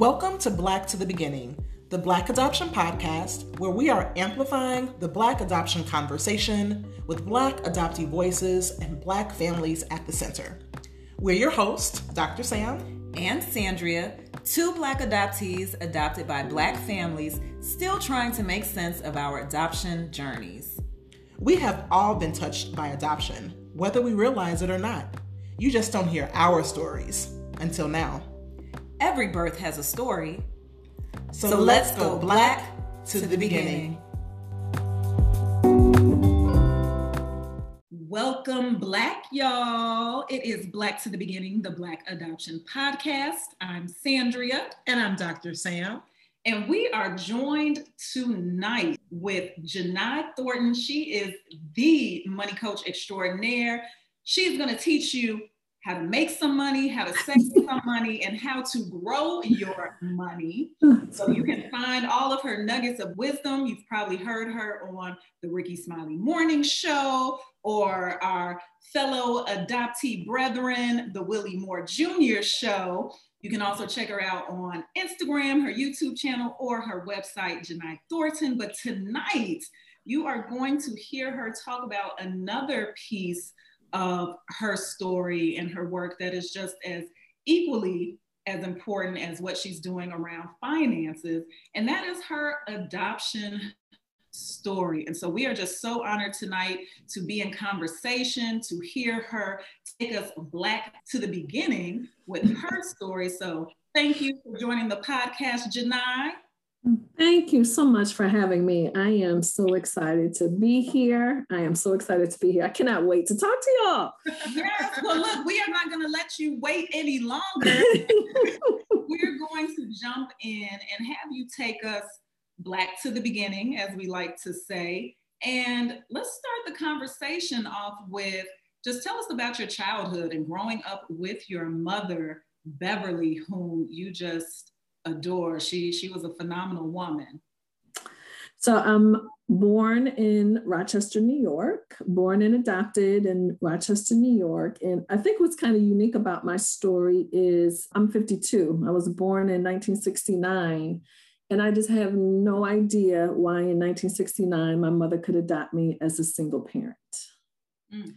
Welcome to Black to the Beginning, the Black Adoption Podcast, where we are amplifying the Black adoption conversation with Black adoptee voices and Black families at the center. We're your hosts, Dr. Sam and Sandria, two Black adoptees adopted by Black families, still trying to make sense of our adoption journeys. We have all been touched by adoption, whether we realize it or not. You just don't hear our stories until now. Every birth has a story. So, so let's, go black to, to the, beginning. beginning. Welcome, Black y'all. It is Black to the Beginning, the Black Adoption Podcast. I'm Sandria. And I'm Dr. Sam. And we are joined tonight with Jini Thornton. She is the money coach extraordinaire. She's going to teach you how to make some money, how to save some money, and how to grow your money. So you can find all of her nuggets of wisdom. You've probably heard her on the Rickey Smiley Morning Show or our fellow adoptee brethren, the Willie Moore Jr. Show. You can also check her out on Instagram, her YouTube channel, or her website, Jini Thornton. But tonight, you are going to hear her talk about another piece of her story and her work that is just as equally as important as what she's doing around finances, and that is her adoption story. And so we are just so honored tonight to be in conversation, to hear her take us black to the beginning with her story. So thank you for joining the podcast, Jini. Thank you so much for having me. I am so excited to be here. I am so excited to be here. I cannot wait to talk to y'all. yes. Well, look, we are not going to let you wait any longer. We're going to jump in and have you take us black to the beginning, as we like to say. And let's start the conversation off with just tell us about your childhood and growing up with your mother, Beverly, whom you just adore. She she was a phenomenal woman. So I'm born in Rochester, New York, born and adopted in Rochester, New York. And I think what's kind of unique about my story is I'm 52. I was born in 1969. And I just have no idea why in 1969 my mother could adopt me as a single parent. Mm.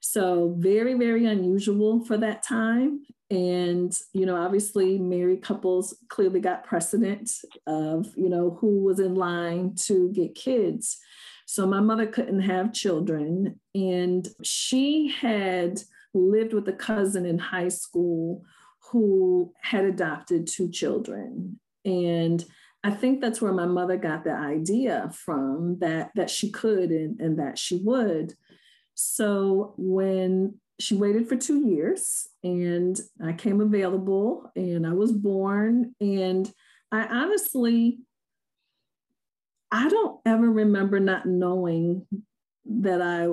So, very, very unusual for that time. And, you know, obviously, married couples clearly got precedent of, you know, who was in line to get kids. So, my mother couldn't have children. And she had lived with a cousin in high school who had adopted two children. And I think that's where my mother got the idea from that that she could and, and that she would. So when she waited for two years and I came available and I was born. And I honestly, I don't ever remember not knowing that I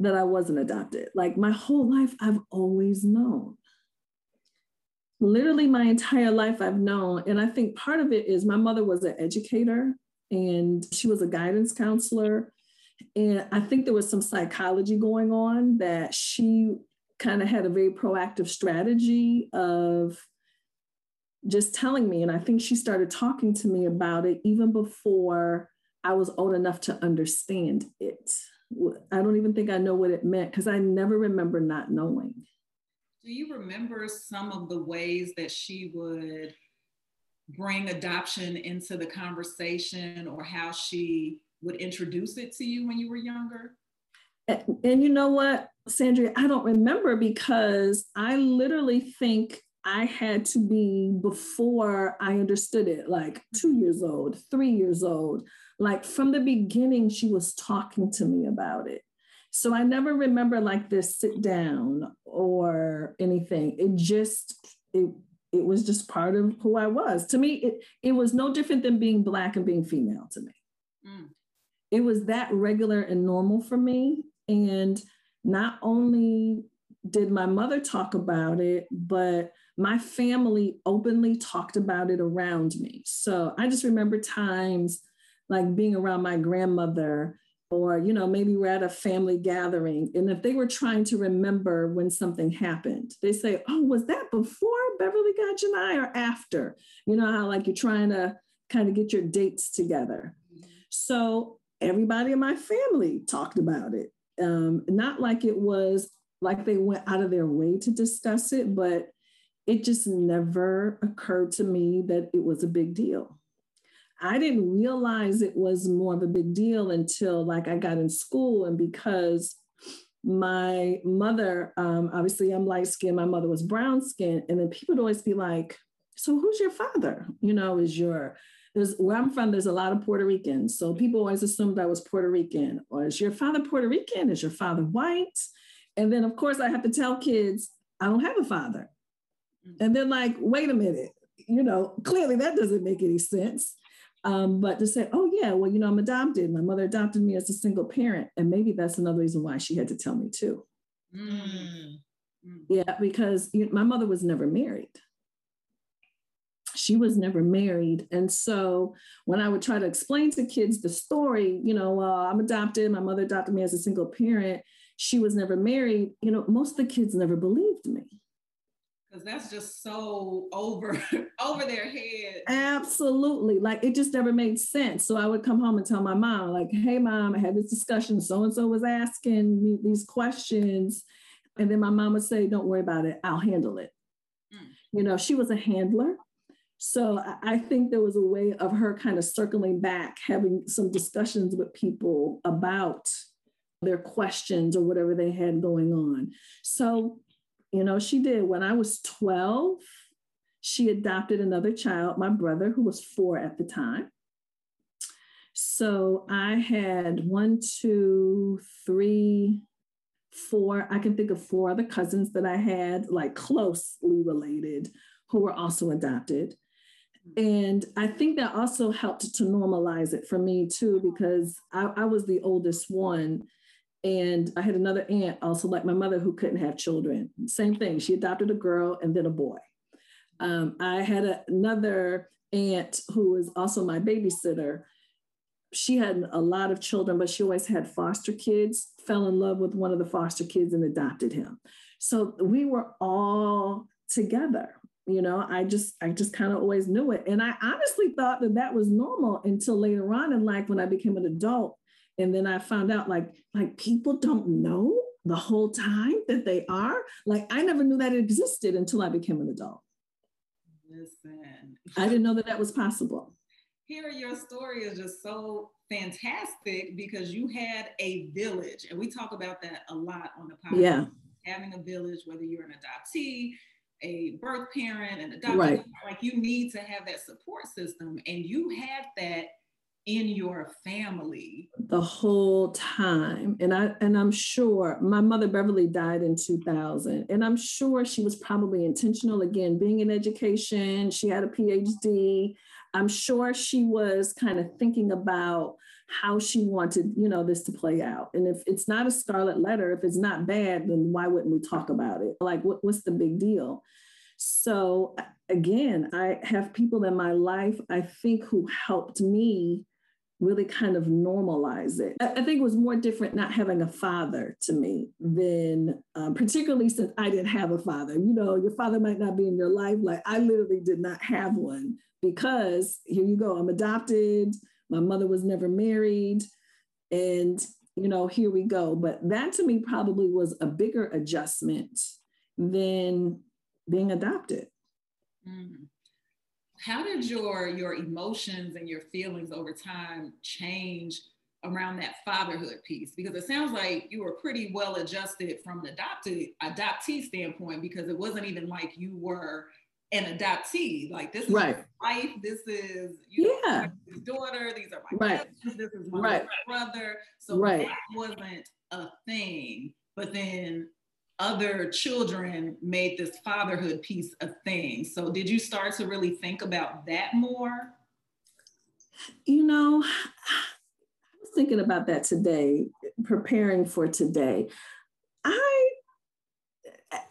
that I wasn't adopted. Like my whole life, I've always known. Literally, my entire life, I've known. And I think part of it is my mother was an educator and she was a guidance counselor. And I think there was some psychology going on that she kind of had a very proactive strategy of just telling me. And I think she started talking to me about it even before I was old enough to understand it. I don't even think I know what it meant because I never remember not knowing. Do you remember some of the ways that she would bring adoption into the conversation or how she would introduce it to you when you were younger? And, and you know what, Sandria, I don't remember because I literally think I had to be before I understood it, like two years old, three years old. Like from the beginning, she was talking to me about it. So I never remember like this sit down or anything. It just, it, it was just part of who I was. To me, it, it was no different than being Black and being female to me. Mm it was that regular and normal for me. And not only did my mother talk about it, but my family openly talked about it around me. So I just remember times like being around my grandmother or you know maybe we're at a family gathering and if they were trying to remember when something happened they say oh was that before beverly got Jini or after you know how like you're trying to kind of get your dates together so everybody in my family talked about it um, not like it was like they went out of their way to discuss it but it just never occurred to me that it was a big deal I didn't realize it was more of a big deal until like I got in school and because my mother, um, obviously I'm light skinned, my mother was brown skinned. And then people would always be like, so who's your father? You know, is your, there's where I'm from, there's a lot of Puerto Ricans. So people always assumed I was Puerto Rican. Or is your father Puerto Rican? Is your father white? And then of course I have to tell kids, I don't have a father. Mm. And they're like, wait a minute, you know, clearly that doesn't make any sense. Um, but to say, oh, yeah, well, you know, I'm adopted. My mother adopted me as a single parent. And maybe that's another reason why she had to tell me too. Mm. Yeah, because you know, my mother was never married. She was never married. And so when I would try to explain to kids the story, you know, uh, I'm adopted, my mother adopted me as a single parent, she was never married, you know, most of the kids never believed me. Because that's just so over over their head. Absolutely. Like it just never made sense. So i would come home and tell my mom like hey mom i had this discussion. So and so was asking me these questions. And then my mom would say don't worry about it. I'll handle it. Mm. you know she was a handler so I think there was a way of her kind of circling back, having some discussions with people about their questions or whatever they had going on. So you know, she did. When I was 12, she adopted another child, my brother, who was four at the time. So I had one, two, three, four. I can think of four other cousins that I had, like closely related, who were also adopted. And I think that also helped to normalize it for me too, because I, I was the oldest one. And I had another aunt, also like my mother, who couldn't have children. Same thing. She adopted a girl and then a boy. Um, I had a, another aunt who was also my babysitter. She had a lot of children, but she always had foster kids, fell in love with one of the foster kids and adopted him. So we were all together you know i just i just kind of always knew it. And i honestly thought that that was normal until later on in life when i became an adult. And then i found out like like people don't know the whole time that they are. Like i never knew that it existed until i became an adult. Listen. I didn't know that that was possible. Hearing your story is just so fantastic because you had a village and we talk about that a lot on the podcast. Yeah. Having a village whether you're an adoptee a birth parent and adopted right. like you need to have that support system and you had that in your family. The whole time. And i and i'm sure my mother beverly died in 2000 and i'm sure she was probably intentional again being in education she had a phd i'm sure she was kind of thinking about how she wanted you know this to play out and if it's not a scarlet letter if it's not bad then why wouldn't we talk about it like what, what's the big deal so again i have people in my life i think who helped me really kind of normalize it. I, think it was more different not having a father to me than, um, particularly since I didn't have a father. You know, your father might not be in your life. Like I literally did not have one because here you go, I'm adopted. My mother was never married. And, you know, here we go. But that to me probably was a bigger adjustment than being adopted. Mm how did your your emotions and your feelings over time change around that fatherhood piece because it sounds like you were pretty well adjusted from an adopted adoptee standpoint because it wasn't even like you were an adoptee like this is right. my wife this is you yeah. know, daughter these are my right. cousins this is my right. brother so right. that wasn't a thing but then other children made this fatherhood piece a thing. So, did you start to really think about that more? You know, I was thinking about that today, preparing for today. I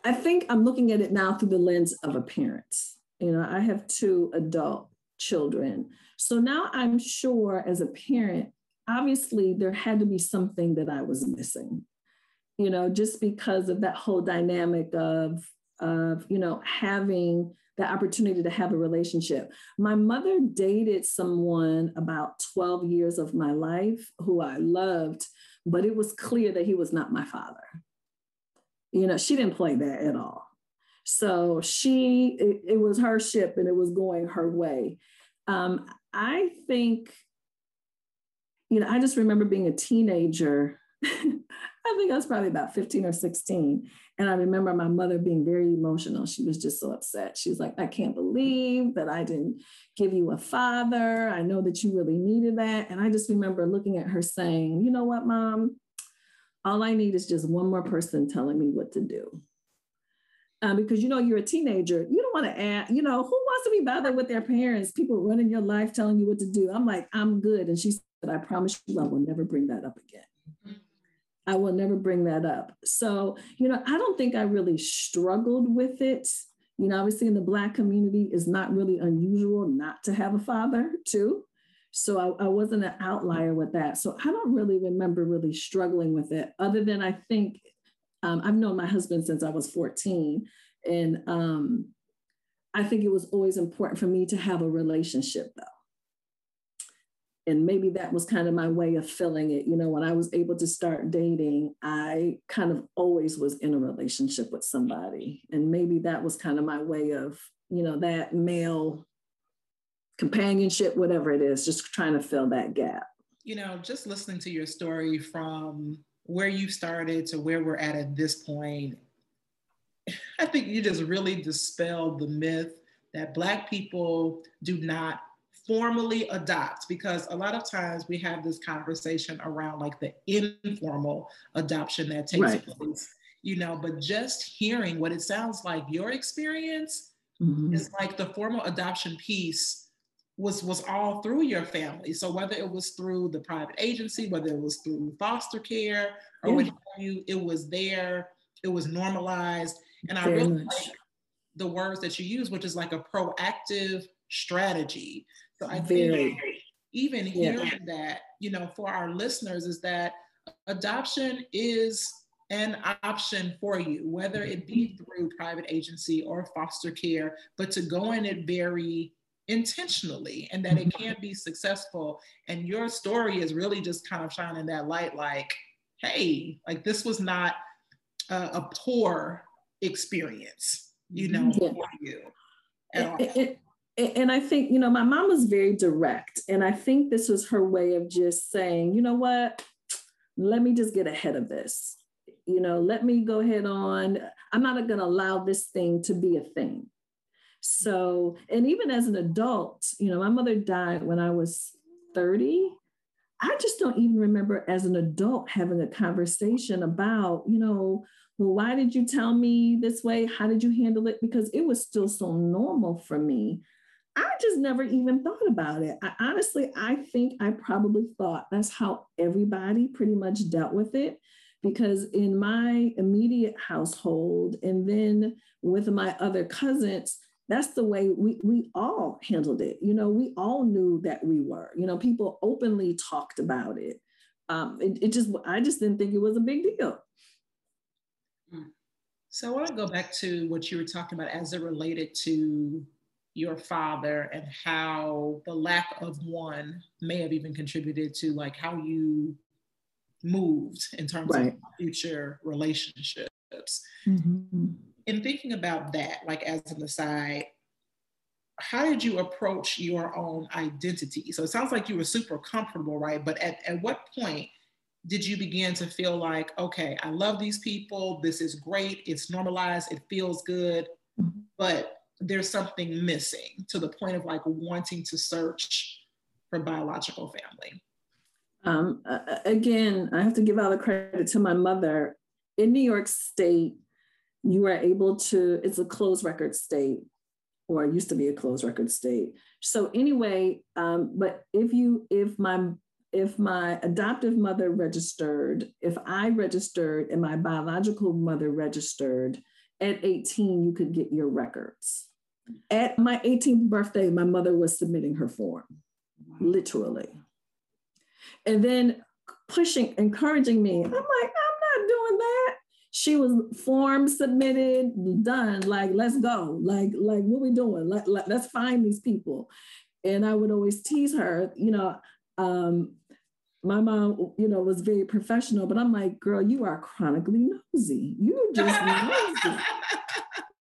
I think I'm looking at it now through the lens of a parent. You know, I have two adult children. So now I'm sure as a parent, obviously there had to be something that I was missing, you know, just because of that whole dynamic of, of, you know, having the opportunity to have a relationship. My mother dated someone about 12 years of my life who I loved, but it was clear that he was not my father. You know, she didn't play that at all. So she, it, it was her ship and it was going her way. Um, I think, you know, I just remember being a teenager. I think I was probably about 15 or 16. And I remember my mother being very emotional. She was just so upset. She was like, I can't believe that I didn't give you a father. I know that you really needed that. And I just remember looking at her saying, You know what, mom? All I need is just one more person telling me what to do. Um, because you know you're a teenager, you don't want to add, you know, who wants to be bothered with their parents? People running your life telling you what to do. I'm like, I'm good. And she said, I promise you, I will never bring that up again. Mm-hmm. I will never bring that up. So, you know, I don't think I really struggled with it. You know, obviously in the Black community, it's not really unusual not to have a father, too. So I, I, wasn't an outlier with that. So I don't really remember really struggling with it, other than I think um, I've known my husband since I was 14. And um, I think it was always important for me to have a relationship, though and maybe that was kind of my way of filling it you know when i was able to start dating i kind of always was in a relationship with somebody and maybe that was kind of my way of you know that male companionship whatever it is just trying to fill that gap you know just listening to your story from where you started to where we're at at this point i think you just really dispelled the myth that black people do not formally adopt because a lot of times we have this conversation around like the informal adoption that takes right. place you know but just hearing what it sounds like your experience mm-hmm. is like the formal adoption piece was was all through your family so whether it was through the private agency whether it was through foster care or yeah. what you it was there it was normalized and i really much. like the words that you use which is like a proactive strategy so I think even hearing yeah. that, you know, for our listeners is that adoption is an option for you, whether it be through private agency or foster care, but to go in it very intentionally and that it mm-hmm. can be successful. And your story is really just kind of shining that light like, hey, like this was not a, a poor experience, you know, yeah. for you. It, and I think, you know, my mom was very direct. And I think this was her way of just saying, you know what, let me just get ahead of this. You know, let me go ahead on. I'm not going to allow this thing to be a thing. So, and even as an adult, you know, my mother died when I was 30. I just don't even remember as an adult having a conversation about, you know, well, why did you tell me this way? How did you handle it? Because it was still so normal for me I just never even thought about it. I, honestly, I think I probably thought that's how everybody pretty much dealt with it. Because in my immediate household, and then with my other cousins, that's the way we, we all handled it. You know, we all knew that we were, you know, people openly talked about it. Um, it, it just, I just didn't think it was a big deal. Hmm. So I want to go back to what you were talking about as it related to your father and how the lack of one may have even contributed to like how you moved in terms right. of future relationships. Mm-hmm. In thinking about that, like as an aside, how did you approach your own identity? So it sounds like you were super comfortable, right? But at, at what point did you begin to feel like, okay, I love these people, this is great, it's normalized, it feels good, mm-hmm. but there's something missing to the point of like wanting to search for biological family? Um, again, I have to give all the credit to my mother. In New York State, you are able to, it's a closed record state, or it used to be a closed record state. So anyway, um, but if you, if my, if my adoptive mother registered, if I registered and my biological mother registered, at 18, you could get your records. At my 18th birthday, my mother was submitting her form, literally. And then pushing, encouraging me. I'm like, I'm not doing that. She was form submitted, done. Like, let's go. Like, like what we doing? Let, let, let's find these people. And I would always tease her, you know, um, my mom, you know, was very professional, but I'm like, girl, you are chronically nosy. You just nosy.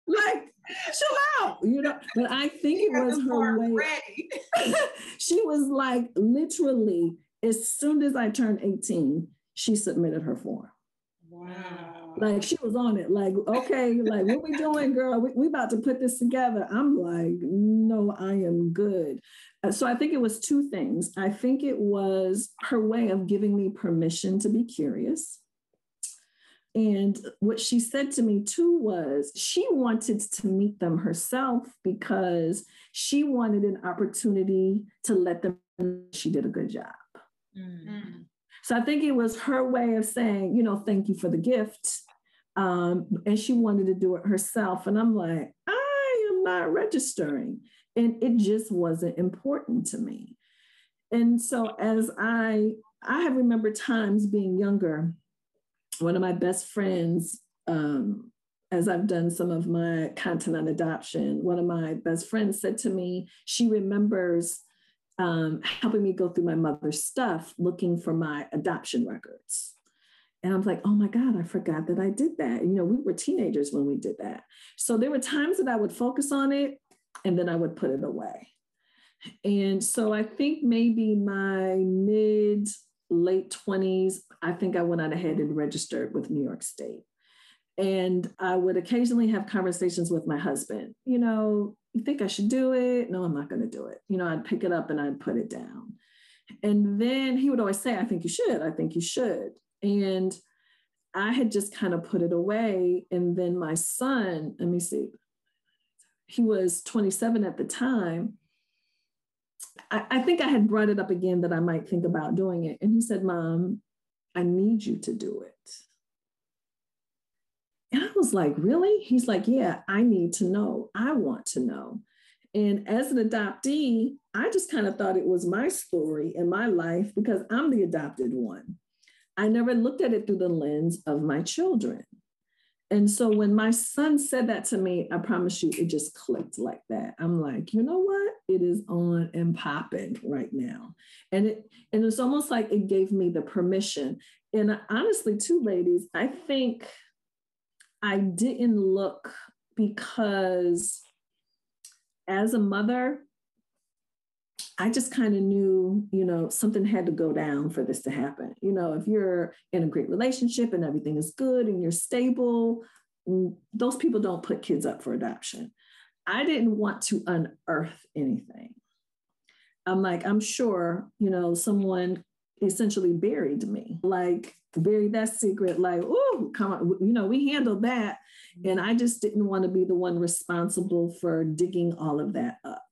like, chill out, you know. But I think it was her way. she was like literally, as soon as I turned 18, she submitted her form. Wow. Like she was on it, like, okay, like what we doing, girl? We, we about to put this together. I'm like, no, I am good. Uh, so I think it was two things. I think it was her way of giving me permission to be curious. And what she said to me too was she wanted to meet them herself because she wanted an opportunity to let them know she did a good job. Mm. So I think it was her way of saying, you know, thank you for the gift. Um, and she wanted to do it herself. And I'm like, I am not registering. And it just wasn't important to me. And so as I I have remembered times being younger one of my best friends, um, as I've done some of my content on adoption, one of my best friends said to me, she remembers um, helping me go through my mother's stuff, looking for my adoption records. And I was like, oh my God, I forgot that I did that. You know, we were teenagers when we did that. So there were times that I would focus on it and then I would put it away. And so I think maybe my mid late 20s, I think I went on ahead and registered with New York State. And I would occasionally have conversations with my husband. You know, you think I should do it? No, I'm not going to do it. You know, I'd pick it up and I'd put it down. And then he would always say, I think you should. I think you should. And I had just kind of put it away. And then my son, let me see, he was 27 at the time. I, I think I had brought it up again that I might think about doing it. And he said, Mom, I need you to do it. And I was like, Really? He's like, Yeah, I need to know. I want to know. And as an adoptee, I just kind of thought it was my story and my life because I'm the adopted one. I never looked at it through the lens of my children. And so when my son said that to me, I promise you, it just clicked like that. I'm like, you know what? It is on and popping right now. And it and it's almost like it gave me the permission. And honestly, too, ladies, I think I didn't look because as a mother, I just kind of knew, you know, something had to go down for this to happen. You know, if you're in a great relationship and everything is good and you're stable, mm, those people don't put kids up for adoption. I didn't want to unearth anything. I'm like, I'm sure, you know, someone essentially buried me, like buried that secret, like, oh, come on, you know, we handled that. Mm-hmm. And I just didn't want to be the one responsible for digging all of that up.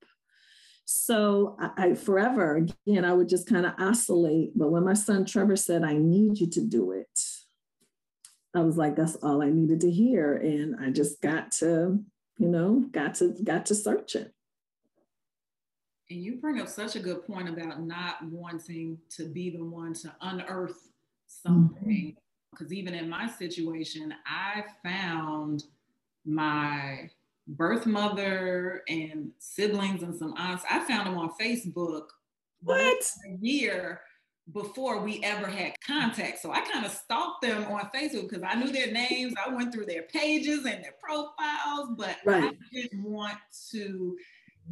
So I, I forever again I would just kind of oscillate. But when my son Trevor said, "I need you to do it," I was like, "That's all I needed to hear," and I just got to, you know, got to got to search it. And you bring up such a good point about not wanting to be the one to unearth something. Because mm-hmm. even in my situation, I found my birth mother and siblings and some aunts. I found them on Facebook. What? A year before we ever had contact. So I kind of stalked them on Facebook because I knew their names. I went through their pages and their profiles, but right. I didn't want to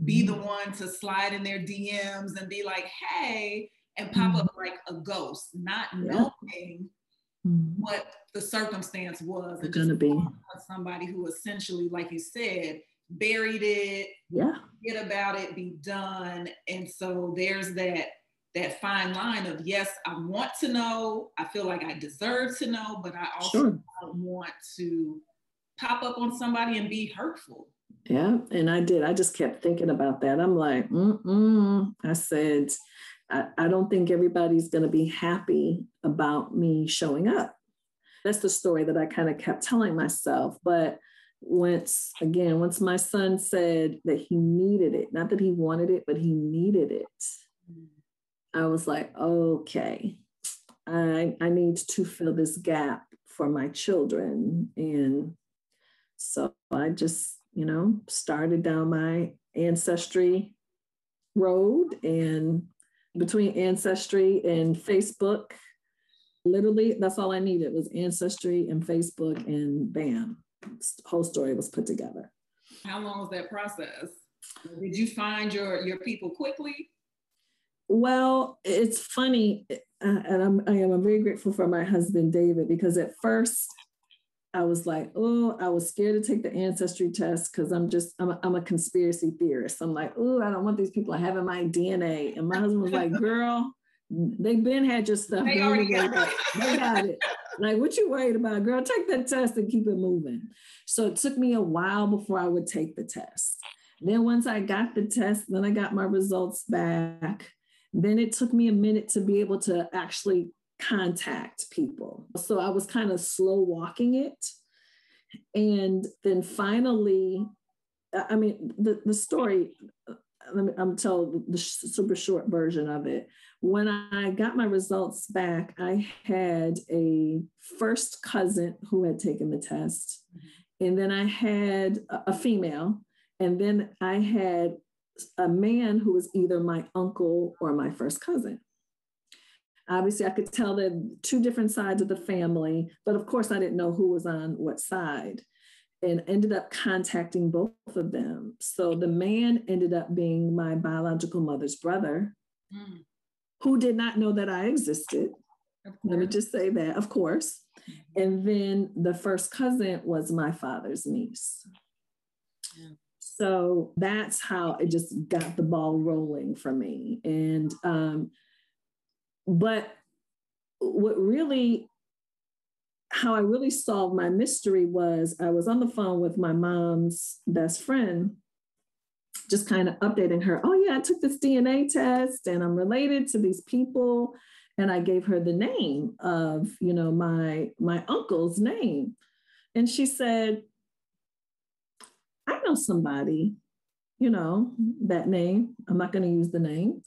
be the mm-hmm. one to slide in their DMs and be like, hey, and pop mm-hmm. up like a ghost, not yeah. knowing mm-hmm. what the circumstance was. It's going to be somebody who essentially, like you said, buried it, yeah, get about it, be done. And so there's that that fine line of yes, I want to know, I feel like I deserve to know, but I also sure. don't want to pop up on somebody and be hurtful. Yeah, and I did. I just kept thinking about that. I'm like, "Mm mm." I said, I, I don't think everybody's going to be happy about me showing up. That's the story that I kind of kept telling myself. But once again, once my son said that he needed it, not that he wanted it, but he needed it, I was like, okay, I, I need to fill this gap for my children. And so I just, you know, started down my ancestry road and between ancestry and Facebook, literally that's all I needed was ancestry and Facebook and bam, whole story was put together. How long was that process? Did you find your your people quickly? Well, it's funny, uh, and I'm I am very grateful for my husband David because at first I was like, oh, I was scared to take the ancestry test because I'm just I'm a, I'm a conspiracy theorist. I'm like, oh, I don't want these people having my DNA. And my husband was like, girl, they've been had your stuff. They already got it. They got it. Like, what you worried about, girl? Take that test and keep it moving. So it took me a while before I would take the test. Then once I got the test, then I got my results back. Then it took me a minute to be able to actually contact people. So I was kind of slow walking it. And then finally, I mean, the, the story, uh, let me, I'm tell the super short version of it. When I got my results back, I had a first cousin who had taken the test. And then I had a female. And then I had a man who was either my uncle or my first cousin. Obviously, I could tell that two different sides of the family, but of course, I didn't know who was on what side and ended up contacting both of them. So the man ended up being my biological mother's brother, mm. who did not know that I existed. Let me just say that, of course. Mm-hmm. And then the first cousin was my father's niece. Yeah. So that's how it just got the ball rolling for me. And, um, but what really, how I really solved my mystery was I was on the phone with my mom's best friend, just kind of updating her. Oh, yeah, I took this DNA test and I'm related to these people. And I gave her the name of, you know, my my uncle's name. And she said, I know somebody, you know, that name. I'm not going to use the name.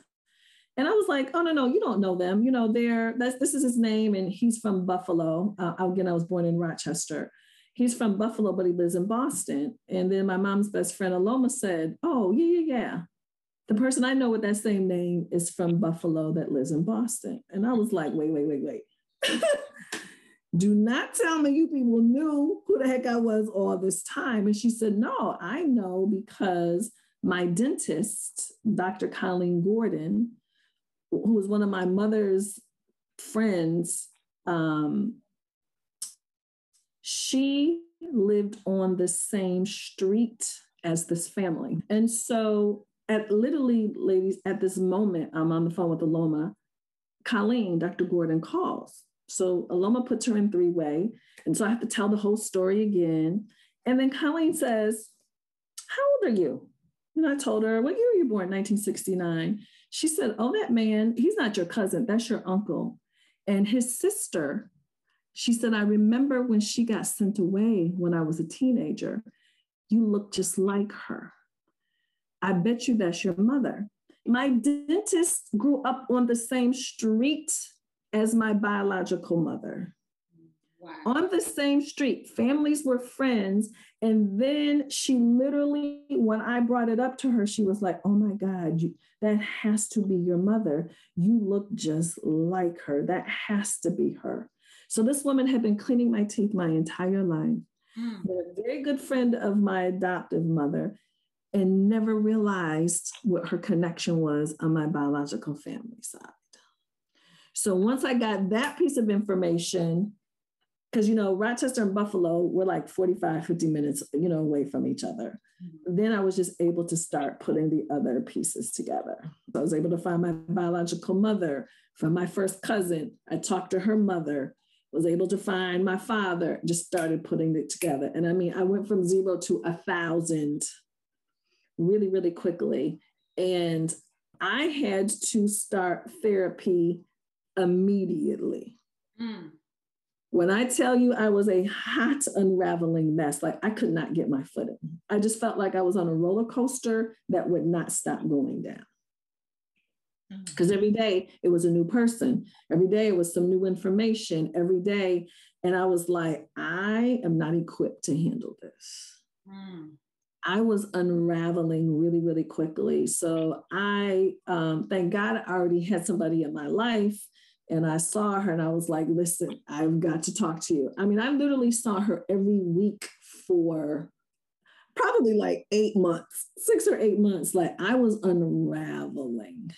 And I was like, oh no, no, you don't know them. You know, they're that's this is his name, and he's from Buffalo. Uh, again, I was born in Rochester. He's from Buffalo, but he lives in Boston. And then my mom's best friend Aloma said, Oh, yeah, yeah, yeah. The person I know with that same name is from Buffalo that lives in Boston. And I was like, wait, wait, wait, wait. do not tell me you people knew who the heck I was all this time. And she said, no, I know because my dentist, Dr. Colleen Gordon, who was one of my mother's friends, um, she lived on the same street as this family. And so at literally, ladies, at this moment, I'm on the phone with Aloma. Colleen, Dr. Gordon calls so Aloma puts her in three way. And so I have to tell the whole story again. And then Colleen says, How old are you? And I told her, What year were you born? 1969. She said, Oh, that man, he's not your cousin, that's your uncle. And his sister, she said, I remember when she got sent away when I was a teenager. You look just like her. I bet you that's your mother. My dentist grew up on the same street as my biological mother. Wow. On the same street, families were friends. And then she literally, when I brought it up to her, she was like, Oh my God, you, that has to be your mother. You look just like her. That has to be her. So this woman had been cleaning my teeth my entire life, mm. a very good friend of my adoptive mother, and never realized what her connection was on my biological family side. So once I got that piece of information, because you know rochester and buffalo were like 45 50 minutes you know away from each other mm-hmm. then i was just able to start putting the other pieces together i was able to find my biological mother from my first cousin i talked to her mother was able to find my father just started putting it together and i mean i went from zero to a thousand really really quickly and i had to start therapy immediately. Mm. When I tell you I was a hot, unraveling mess, like I could not get my footing. I just felt like I was on a roller coaster that would not stop going down. because mm-hmm. every day it was a new person every day it was some new information every day and i was like i am not equipped to handle this mm. i was unraveling really really quickly so i um, thank god i already had somebody in my life and i saw her and i was like listen i've got to talk to you i mean i literally saw her every week for probably like eight months six or eight months like i was unraveling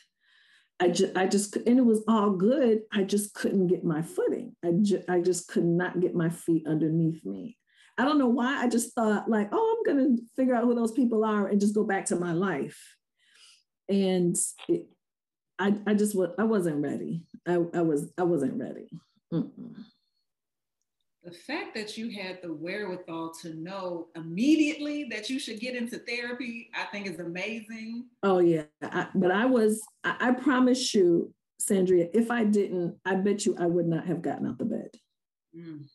I just, I just, and it was all good. I just couldn't get my footing. I, ju- I just could not get my feet underneath me. I don't know why. I just thought like, oh, I'm to figure out who those people are and just go back to my life. And it, I, I just, I wasn't ready. I, I was, I wasn't ready. Mm-mm the fact that you had the wherewithal to know immediately that you should get into therapy, I think is amazing. Oh yeah, I, but I was. I, I promise you, Sandria, if I didn't, I bet you I would not have gotten out the bed. Mm.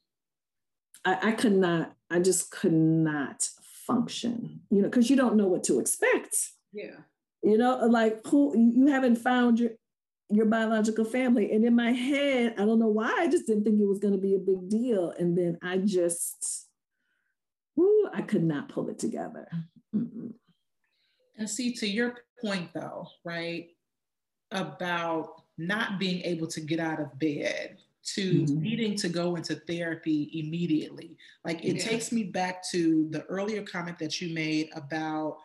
I, I could not. I just could not function. You know, because you don't know what to expect. Yeah. You know, like who you haven't found your your biological family. And in my head, I don't know why, I just didn't think it was going to be a big deal. And then I just, whoo, I could not pull it together. mm And see, to your point though, right, about not being able to get out of bed to mm-hmm. needing to go into therapy immediately. Like it yeah. takes me back to the earlier comment that you made about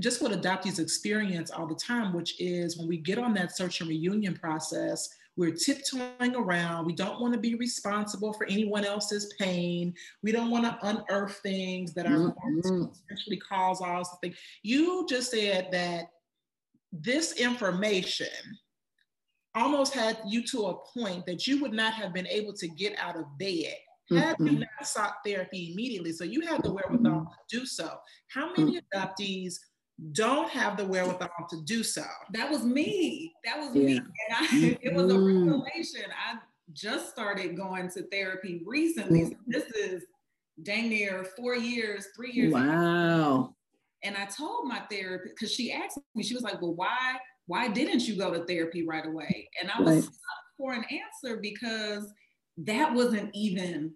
just what adoptees experience all the time, which is when we get on that search and reunion process, we're tiptoeing around. We don't want to be responsible for anyone else's pain. We don't want to unearth things that are mm-hmm. to potentially cause all sorts of things. You just said that this information almost had you to a point that you would not have been able to get out of bed had mm-hmm. you not sought therapy immediately. So you had the wherewithal mm-hmm. to do so. How many mm-hmm. adoptees don't have the wherewithal to do so. That was me. That was yeah. me. And I, it was a mm-hmm. revelation. I just started going to therapy recently. So mm-hmm. this is dang near four years, three years. Wow. And I told my therapist because she asked me, she was like, "Well, why why didn't you go to therapy right away?" And I was right. for an answer because that wasn't even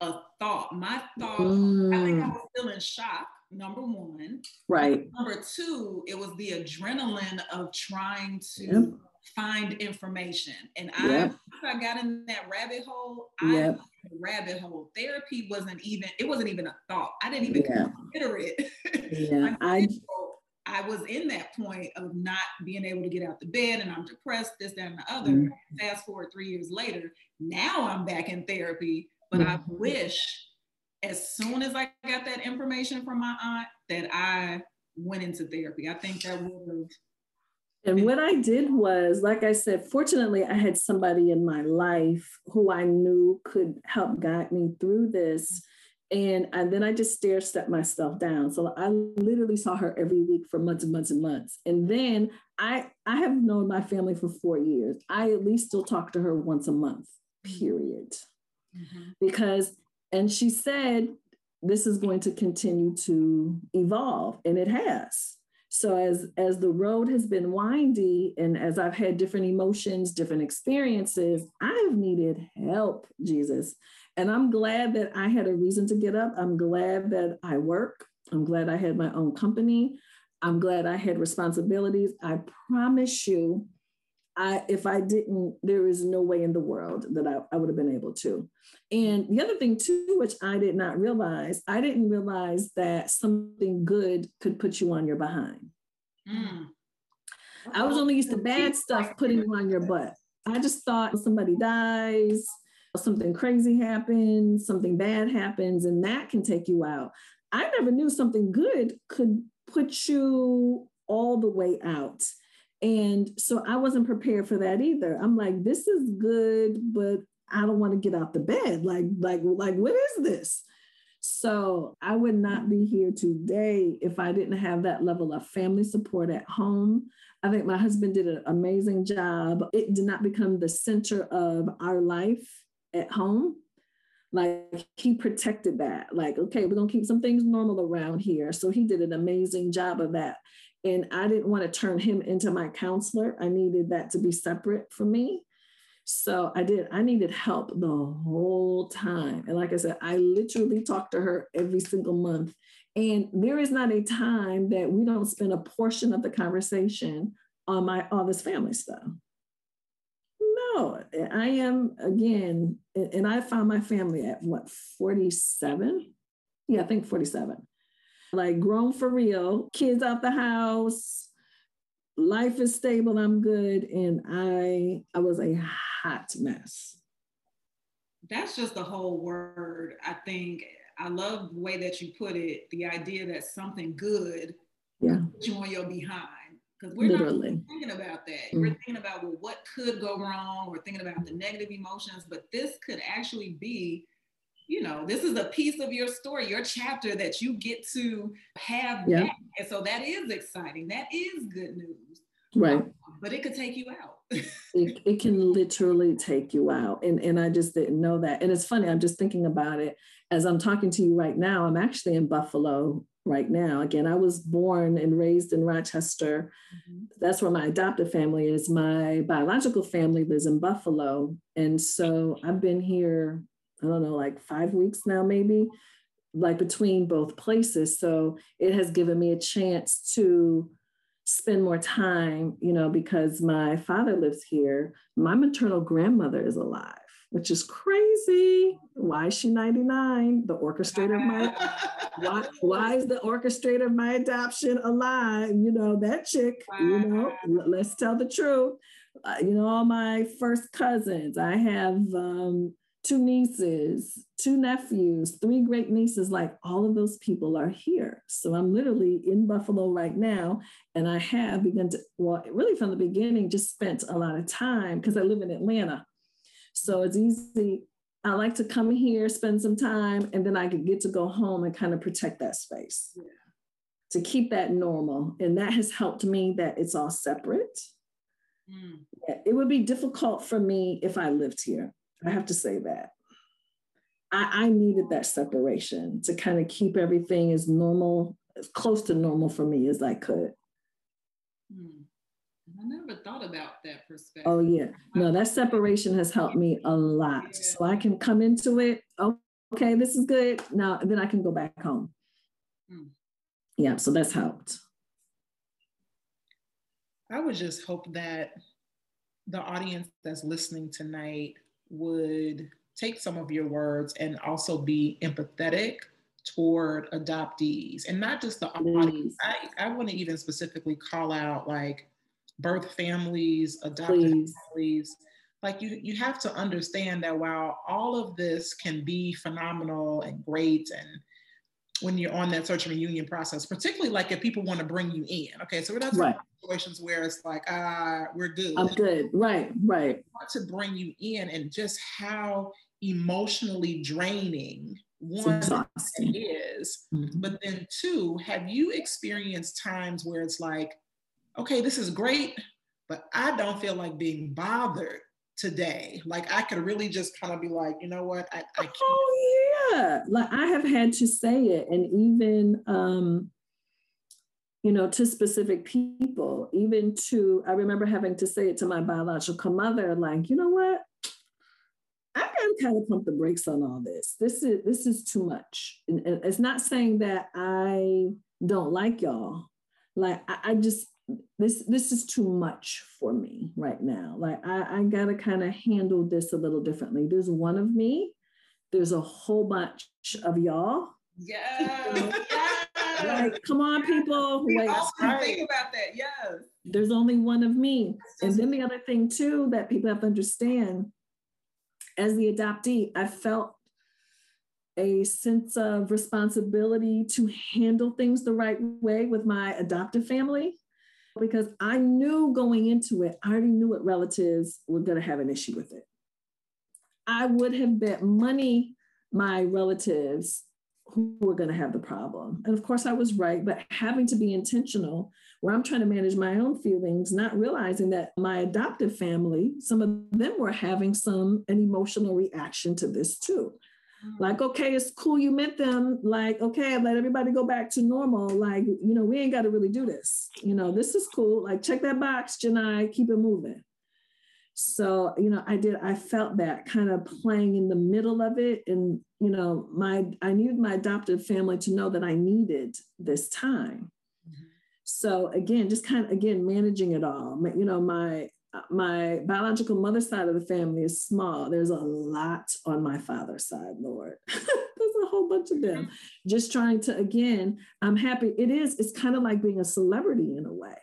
a thought. My thought, mm. I think I mm. was still in shock number one. Right. Number two, it was the adrenaline of trying to yep. find information. And yep. I, I got in that rabbit hole. Yep. I rabbit hole. Therapy wasn't even, it wasn't even a thought. I didn't even yeah. consider it. Yeah. I, I was in that point of not being able to get out the bed and I'm depressed, this, that, and the other. Mm-hmm. Fast forward three years later, now I'm back in therapy, but mm-hmm. I wish as soon as I got that information from my aunt that I went into therapy. I think that would have. And what I did was, like I said, fortunately, I had somebody in my life who I knew could help guide me through this. And, and then I just stair stepped myself down. So I literally saw her every week for months and months and months. And then I I have known my family for four years. I at least still talk to her once a month, period. Mm-hmm. Because and she said, this is going to continue to evolve, and it has. So as as the road has been windy, and as I've had different emotions, different experiences, I've needed help, Jesus. And I'm glad that I had a reason to get up. I'm glad that I work. I'm glad I had my own company. I'm glad I had responsibilities. I promise you, I if I didn't, there is no way in the world that I, I would have been able to. And the other thing too, which I did not realize, I didn't realize that something good could put you on your behind. Mm. I was only used to bad stuff putting you on your butt. I just thought somebody dies, something crazy happens, something bad happens, and that can take you out. I never knew something good could put you all the way out. And so I wasn't prepared for that either. I'm like, this is good, but I don't want to get out the bed. Like, like, like, what is this? So I would not be here today if I didn't have that level of family support at home. I think my husband did an amazing job. It did not become the center of our life at home. Like he protected that. Like, okay, we're gonna keep some things normal around here. So he did an amazing job of that. And I didn't want to turn him into my counselor. I needed that to be separate from me. So I did, I needed help the whole time. And like I said, I literally talked to her every single month. And there is not a time that we don't spend a portion of the conversation on my all this family stuff. No, I am again, and I found my family at what 47? Yeah, I think 47. Like grown for real, kids out the house, life is stable, I'm good. And I I was a hot mess. That's just the whole word. I think I love the way that you put it, the idea that something good yeah. you on your behind. Because we're Literally. not thinking about that. Mm-hmm. We're thinking about well, what could go wrong. We're thinking about the negative emotions, but this could actually be you know, this is a piece of your story, your chapter that you get to have yeah. back. And so that is exciting. That is good news. Right. But it could take you out. it, it can literally take you out. And, and I just didn't know that. And it's funny, I'm just thinking about it as I'm talking to you right now. I'm actually in Buffalo right now. Again, I was born and raised in Rochester. Mm-hmm. That's where my adoptive family is. My biological family lives in Buffalo. And so I've been here I don't know, like five weeks now, maybe, like between both places. So it has given me a chance to spend more time, you know, because my father lives here. My maternal grandmother is alive, which is crazy. Why is she 99? The orchestrator of my why, why is the orchestrator of my adoption alive? You know, that chick, you know, let's tell the truth. Uh, you know, all my first cousins. I have um, two nieces, two nephews, three great nieces, like all of those people are here. So I'm literally in Buffalo right now. And I have begun to, well, really from the beginning, just spent a lot of time because I live in Atlanta. So it's easy. I like to come here, spend some time, and then I could get to go home and kind of protect that space yeah. to keep that normal. And that has helped me that it's all separate. Mm. It would be difficult for me if I lived here I have to say that. I, I needed that separation to kind of keep everything as normal, as close to normal for me as I could. Hmm. I never thought about that perspective. Oh yeah, no, that separation has helped me a lot. Yeah. So I can come into it. Oh, okay, this is good. Now then I can go back home. Hmm. Yeah, so that's helped. I would just hope that the audience that's listening tonight would take some of your words and also be empathetic toward adoptees and not just the audience. I, I want to even specifically call out like birth families, adopted Please. families. Like you, you have to understand that while all of this can be phenomenal and great and when you're on that search and reunion process, particularly like if people want to bring you in. Okay, so we're not right. situations where it's like, ah, we're good. I'm good. Right, right. Want to bring you in and just how emotionally draining one is, mm-hmm. but then two, have you experienced times where it's like, okay, this is great, but I don't feel like being bothered today. Like I could really just kind of be like, you know what, I, I can't. Oh yeah, like I have had to say it, and even um, you know, to specific people, even to I remember having to say it to my biological mother, like, you know what, I gotta kind of pump the brakes on all this. This is this is too much. And, it's not saying that I don't like y'all. Like I, I just this this is too much for me right now like i, I gotta kind of handle this a little differently there's one of me there's a whole bunch of y'all. Yeah, like come on people. We all think about that. Yes. There's only one of me. And then the other thing too that people have to understand as the adoptee i felt a sense of responsibility to handle things the right way with my adoptive family because I knew going into it, I already knew what relatives were going to have an issue with it. I would have bet money my relatives who were going to have the problem. And of course, I was right, but having to be intentional where I'm trying to manage my own feelings, not realizing that my adoptive family, some of them were having some an emotional reaction to this too. Mm. Like, okay, it's cool you met them. Like, okay, let everybody go back to normal. Like, you know, we ain't got to really do this. You know, this is cool. Like, check that box, Jini, keep it moving. So, you know, I did, I felt that kind of playing in the middle of it. And, you know, my, I needed my adoptive family to know that I needed this time. Mm-hmm. So again, just kind of, again, managing it all. You know, my, my biological mother side of the family is small. There's a lot on my father's side, Lord. There's a whole bunch of them. Mm-hmm. Just trying to, again, I'm happy. It is, it's kind of like being a celebrity in a way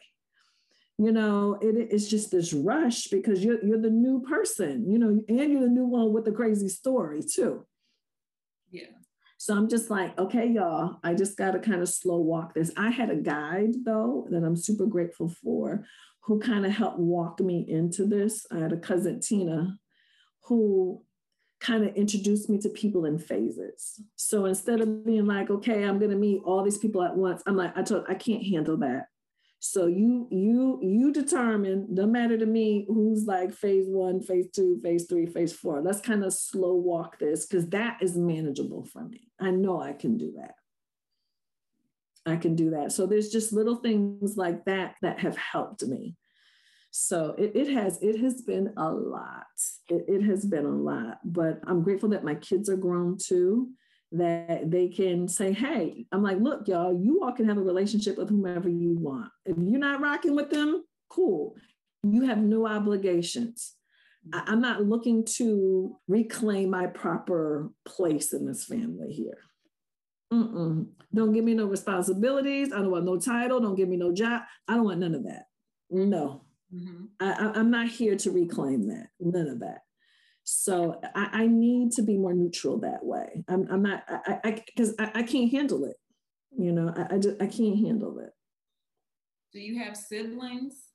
you know it, it's just this rush because you're, you're the new person you know and you're the new one with the crazy story too yeah so i'm just like okay y'all i just got to kind of slow walk this i had a guide though that i'm super grateful for who kind of helped walk me into this i had a cousin tina who kind of introduced me to people in phases. So instead of being like, okay, I'm going to meet all these people at once, I'm like, I told I can't handle that. So you you you determine, no matter to me who's like phase one, phase two, phase three, phase four. Let's kind of slow walk this because that is manageable for me. I know I can do that. I can do that. So there's just little things like that that have helped me. So it, it has it has been a lot. It, it has been a lot, but I'm grateful that my kids are grown too that they can say, hey, I'm like, look, y'all, you all can have a relationship with whomever you want. If you're not rocking with them, cool. You have no obligations. I, am not looking to reclaim my proper place in this family here. Mm-mm. Don't give me no responsibilities. I don't want no title. Don't give me no job. I don't want none of that. No. Mm-hmm. I, I'm not here to reclaim that. None of that. So I, I, need to be more neutral that way. I'm, I'm not, I, because I, I, I, can't handle it. You know, I, I just, I can't handle it. Do you have siblings?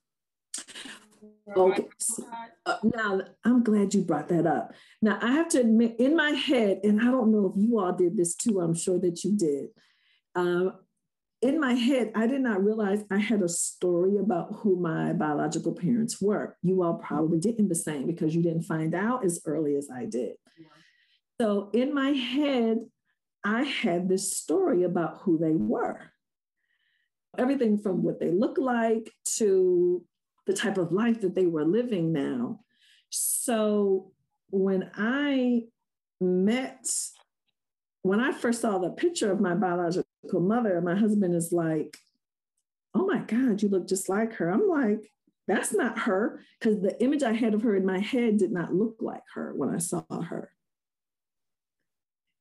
Okay. Uh, now, I'm glad you brought that up. Now, I have to admit, in my head, and I don't know if you all did this too, I'm sure that you did. Um, in my head, I did not realize I had a story about who my biological parents were. You all probably didn't the same because you didn't find out as early as I did. Yeah. So in my head, I had this story about who they were. Everything from what they look like to the type of life that they were living now. So when I met, when I first saw the picture of my biological mother, my husband is like, oh my God, you look just like her. I'm like, that's not her. Because the image I had of her in my head did not look like her when I saw her.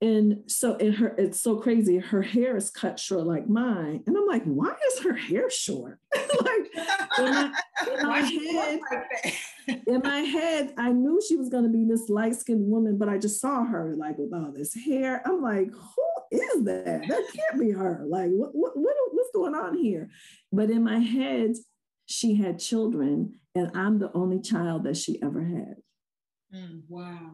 And so in her, it's so crazy. Her hair is cut short like mine. And I'm like, why is her hair short? like in my, in my head, like in my head, I knew she was going to be this light-skinned woman, but I just saw her like with all this hair. I'm like, who is that? That can't be her. Like, what, what, what what's going on here? But in my head, she had children, and I'm the only child that she ever had. Mm, wow.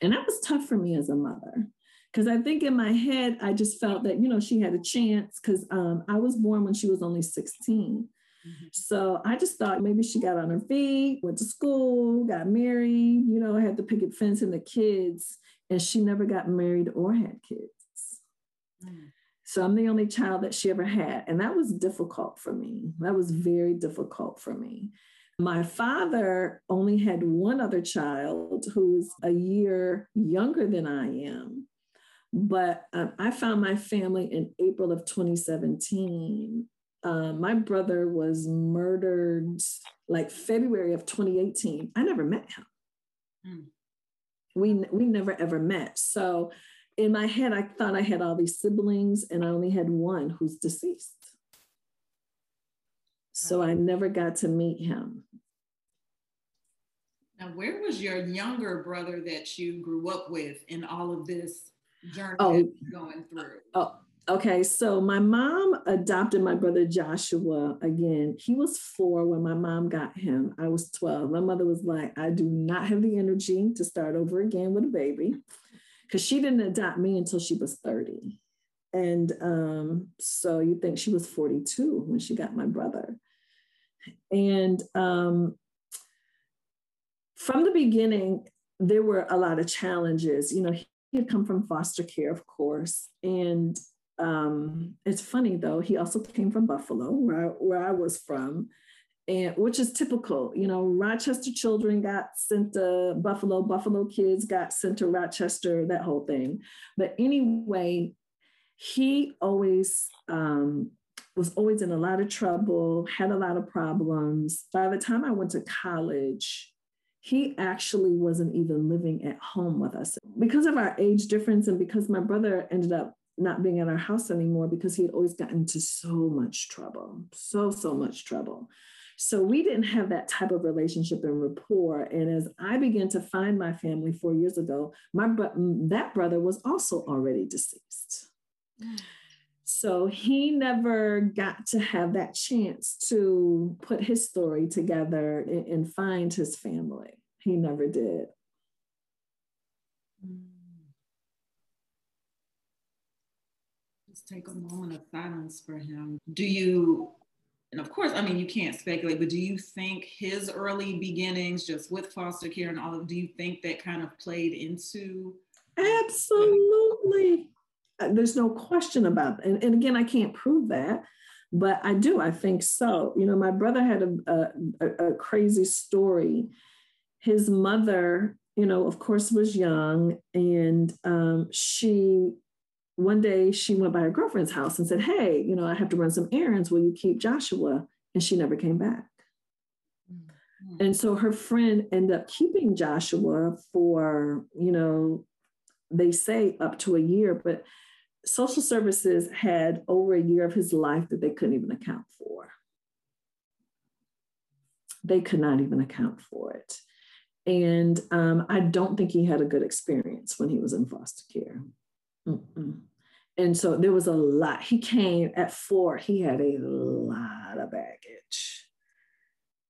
And that was tough for me as a mother. Because I think in my head, I just felt that, you know, she had a chance because um, I was born when she was only 16. Mm-hmm. So I just thought maybe she got on her feet, went to school, got married, you know, had the picket fence and the kids, and she never got married or had kids. Mm. So I'm the only child that she ever had. And that was difficult for me. That was very difficult for me. My father only had one other child who's a year younger than I am. But um, I found my family in April of 2017. Uh, my brother was murdered like February of 2018. I never met him. Mm. We, we never ever met. So in my head, I thought I had all these siblings and I only had one who's deceased. So I never got to meet him. Now, where was your younger brother that you grew up with in all of this journey oh, going through? Oh, okay. So my mom adopted my brother Joshua again. He was four when my mom got him. I was 12. My mother was like, I do not have the energy to start over again with a baby because she didn't adopt me until she was 30. And um, so you think she was 42 when she got my brother. And um, from the beginning, there were a lot of challenges. You know, he had come from foster care, of course. And um, it's funny though, he also came from Buffalo, where I, where I was from, and which is typical. You know, Rochester children got sent to Buffalo, Buffalo kids got sent to Rochester, that whole thing. But anyway, he always um, was always in a lot of trouble, had a lot of problems. By the time I went to college, he actually wasn't even living at home with us because of our age difference and because my brother ended up not being at our house anymore because he had always gotten into so much trouble, so, so much trouble. So we didn't have that type of relationship and rapport. And as I began to find my family four years ago, my that brother was also already deceased. So he never got to have that chance to put his story together and, and find his family. He never did. Just take a moment of silence for him. Do you, and of course, I mean, you can't speculate, but do you think his early beginnings, just with foster care and all of, do you think that kind of played into? Absolutely. Uh, there's no question about that. And, and again, I can't prove that, but I do. I think so. You know, my brother had a, a, a crazy story. His mother, you know, of course, was young, and um, she one day she went by her girlfriend's house and said, Hey, you know, I have to run some errands. Will you keep Joshua? And she never came back. Mm-hmm. And so her friend ended up keeping Joshua for, you know, they say up to a year, but social services had over a year of his life that they couldn't even account for. They could not even account for it. And um, I don't think he had a good experience when he was in foster care. Mm-mm. And so there was a lot. He came at four, he had a lot of baggage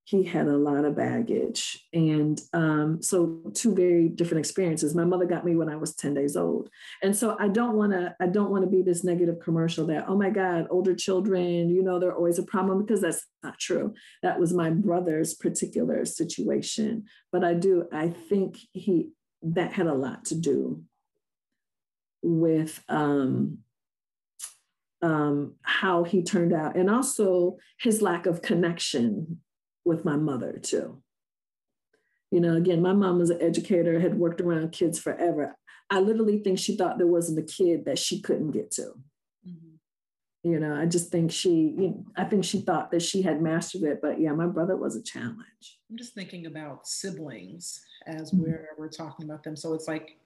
he had a lot of baggage. And um, so two very different experiences. My mother got me when I was 10 days old. And so I don't want to, I don't want to be this negative commercial that, oh my God, older children, you know, they're always a problem because that's not true. That was my brother's particular situation. But I do, I think he, that had a lot to do with um, um, how he turned out and also his lack of connection with my mother too. You know, again, my mom was an educator, had worked around kids forever. I literally think she thought there wasn't a kid that she couldn't get to. Mm-hmm. You know, I just think she, you know, I think she thought that she had mastered it. But yeah, my brother was a challenge. I'm just thinking about siblings as mm-hmm. we're we're talking about them. So it's like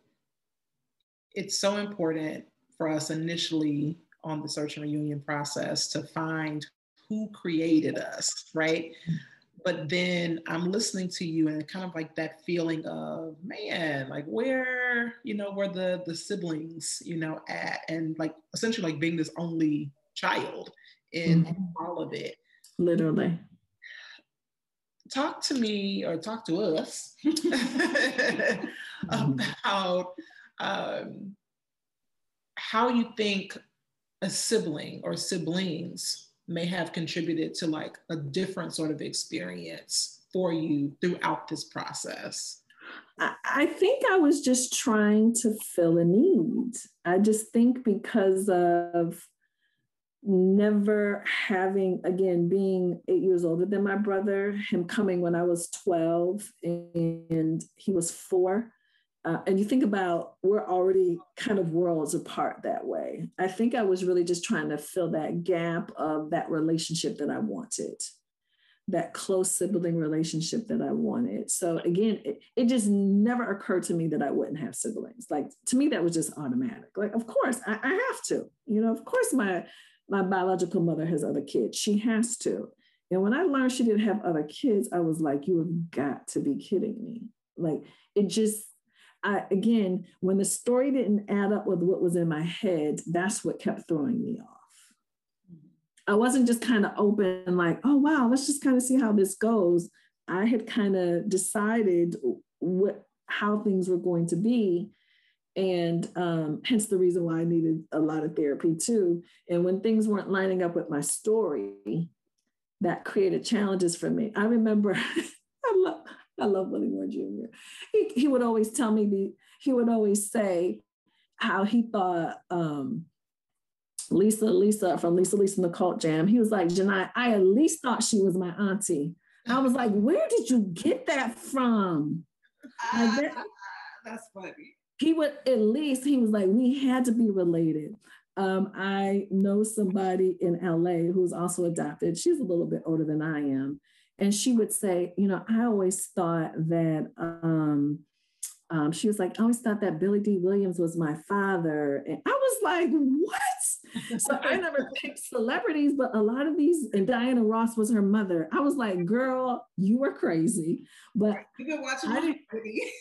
it's so important for us initially on the search and reunion process to find who created us, right? But then I'm listening to you and kind of like that feeling of man, like where you know where the the siblings you know at, and like essentially like being this only child in mm-hmm. all of it. Literally. Talk to me or talk to us about um, how you think a sibling or siblings may have contributed to like a different sort of experience for you throughout this process? I think I was just trying to fill a need. I just think because of never having, again, being eight years older than my brother, him coming when I was 12 and he was four, uh, and you think about we're already kind of worlds apart that way. I think I was really just trying to fill that gap of that relationship that I wanted, that close sibling relationship that I wanted. So again, it, it just never occurred to me that I wouldn't have siblings. Like to me, that was just automatic. Like, of course, I, I have to. You know, of course, my my biological mother has other kids. She has to. And when I learned she didn't have other kids, I was like, you have got to be kidding me. Like it just I, again, when the story didn't add up with what was in my head, that's what kept throwing me off. I wasn't just kind of open, like, oh, wow, let's just kind of see how this goes. I had kind of decided what how things were going to be. And um, hence the reason why I needed a lot of therapy too. And when things weren't lining up with my story, that created challenges for me. I remember I love Willie Moore Jr. He, he would always tell me the, he would always say, how he thought um, Lisa, Lisa from Lisa Lisa and the Cult Jam, he was like, Jini, I at least thought she was my auntie. I was like, where did you get that from? Uh, that's funny. He would at least, he was like, we had to be related. Um, I know somebody in LA who's also adopted. She's a little bit older than I am. And she would say, you know, I always thought that um, um, she was like, I always thought that Billy Dee Williams was my father. And I was like, what? so I never picked celebrities, but a lot of these, and Diana Ross was her mother. I was like, girl, you were crazy. But you've been watching Mahogany.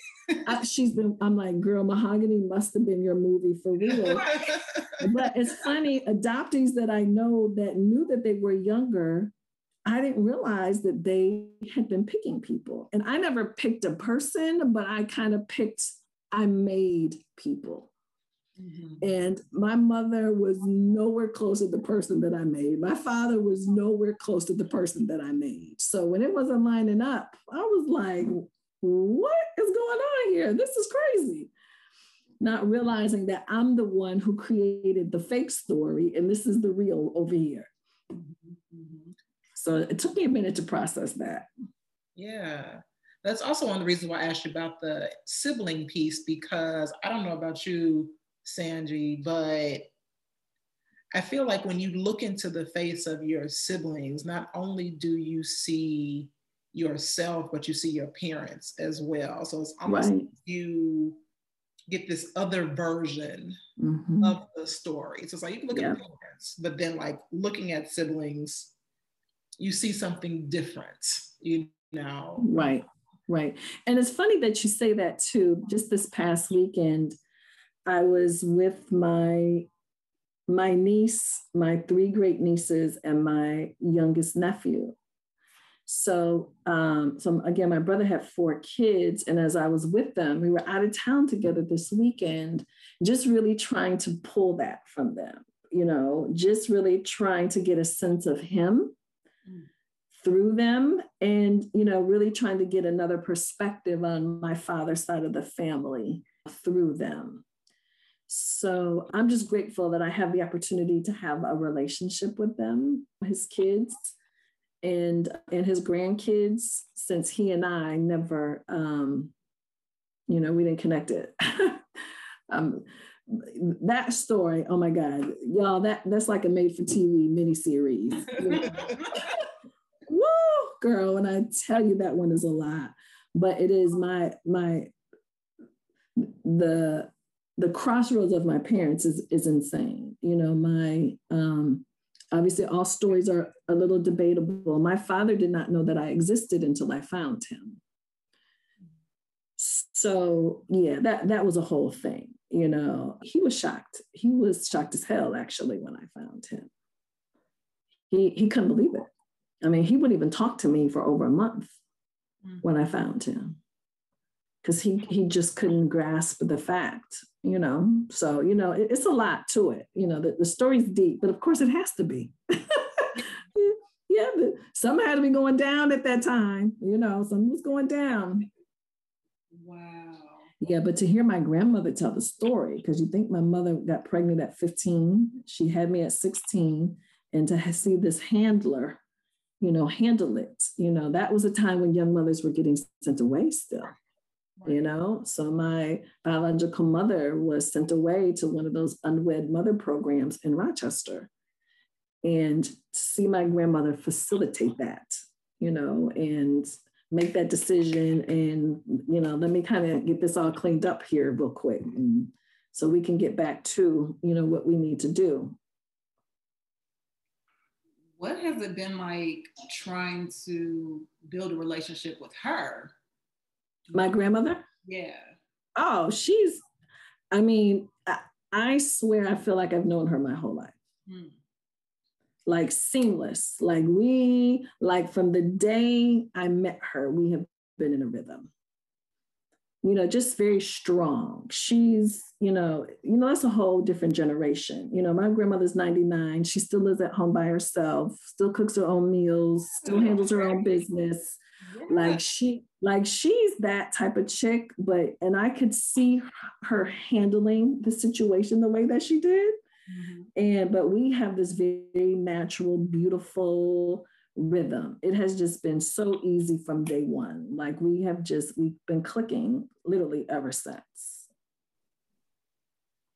I, she's been, I'm like, girl, Mahogany must have been your movie for real. but it's funny, adoptees that I know that knew that they were younger I didn't realize that they had been picking people. And I never picked a person, but I kind of picked, I made people. Mm-hmm. And my mother was nowhere close to the person that I made. My father was nowhere close to the person that I made. So when it wasn't lining up, I was like, what is going on here? This is crazy. Not realizing that I'm the one who created the fake story and this is the real over here. So it took me a minute to process that. Yeah. That's also one of the reasons why I asked you about the sibling piece because I don't know about you, Sandria, but I feel like when you look into the face of your siblings, not only do you see yourself, but you see your parents as well. So it's almost right. like you get this other version mm-hmm. of the story. So it's like you can look yeah. at parents, but then like looking at siblings you see something different, you know. Right, right. And it's funny that you say that too. Just this past weekend, I was with my my niece, my three great nieces, and my youngest nephew. So, um, so again, my brother had four kids, and as I was with them, we were out of town together this weekend, just really trying to pull that from them. You know, just really trying to get a sense of him through them and you know really trying to get another perspective on my father's side of the family through them. So i'm just grateful that i have the opportunity to have a relationship with them his kids and and his grandkids since he and i never um you know we didn't connect it. Um that story oh my god. Y'all that that's like a made for tv miniseries. Woo girl when i tell you that one is a lot. But it is my my the the crossroads of my parents is is insane. You know my um obviously all stories are a little debatable. My father did not know that i existed until i found him. So yeah that that was a whole thing you know he was shocked he was shocked as hell actually when i found him he he couldn't believe it I mean, he wouldn't even talk to me for over a month mm-hmm. when I found him because he he just couldn't grasp the fact, you know. So you know, it, it's a lot to it. You know, the, the story's deep, but of course it has to be. yeah, something had to be going down at that time. You know, something was going down. Wow. Yeah, but to hear my grandmother tell the story, because you think my mother got pregnant at 15, she had me at 16, and to see this handler you know, handle it. You know, that was a time when young mothers were getting sent away still. Right. You know, so my biological mother was sent away to one of those unwed mother programs in Rochester. And to see my grandmother facilitate that, you know, and make that decision and, you know, let me kind of get this all cleaned up here real quick. And so we can get back to, you know, what we need to do what has it been like trying to build a relationship with her? My grandmother? Yeah. Oh, she's, I mean, I, I swear I feel like I've known her my whole life. Hmm. Like seamless. Like we, like from the day I met her, we have been in a rhythm you know, just very strong. She's, you know, you know, that's a whole different generation. You know, my grandmother's 99. She still lives at home by herself, still cooks her own meals, still oh, handles her own business. like she like she's that type of chick but and i could see her handling the situation the way that she did mm-hmm. and but we have this very natural beautiful rhythm it has just been so easy from day one like we have just we've been clicking literally ever since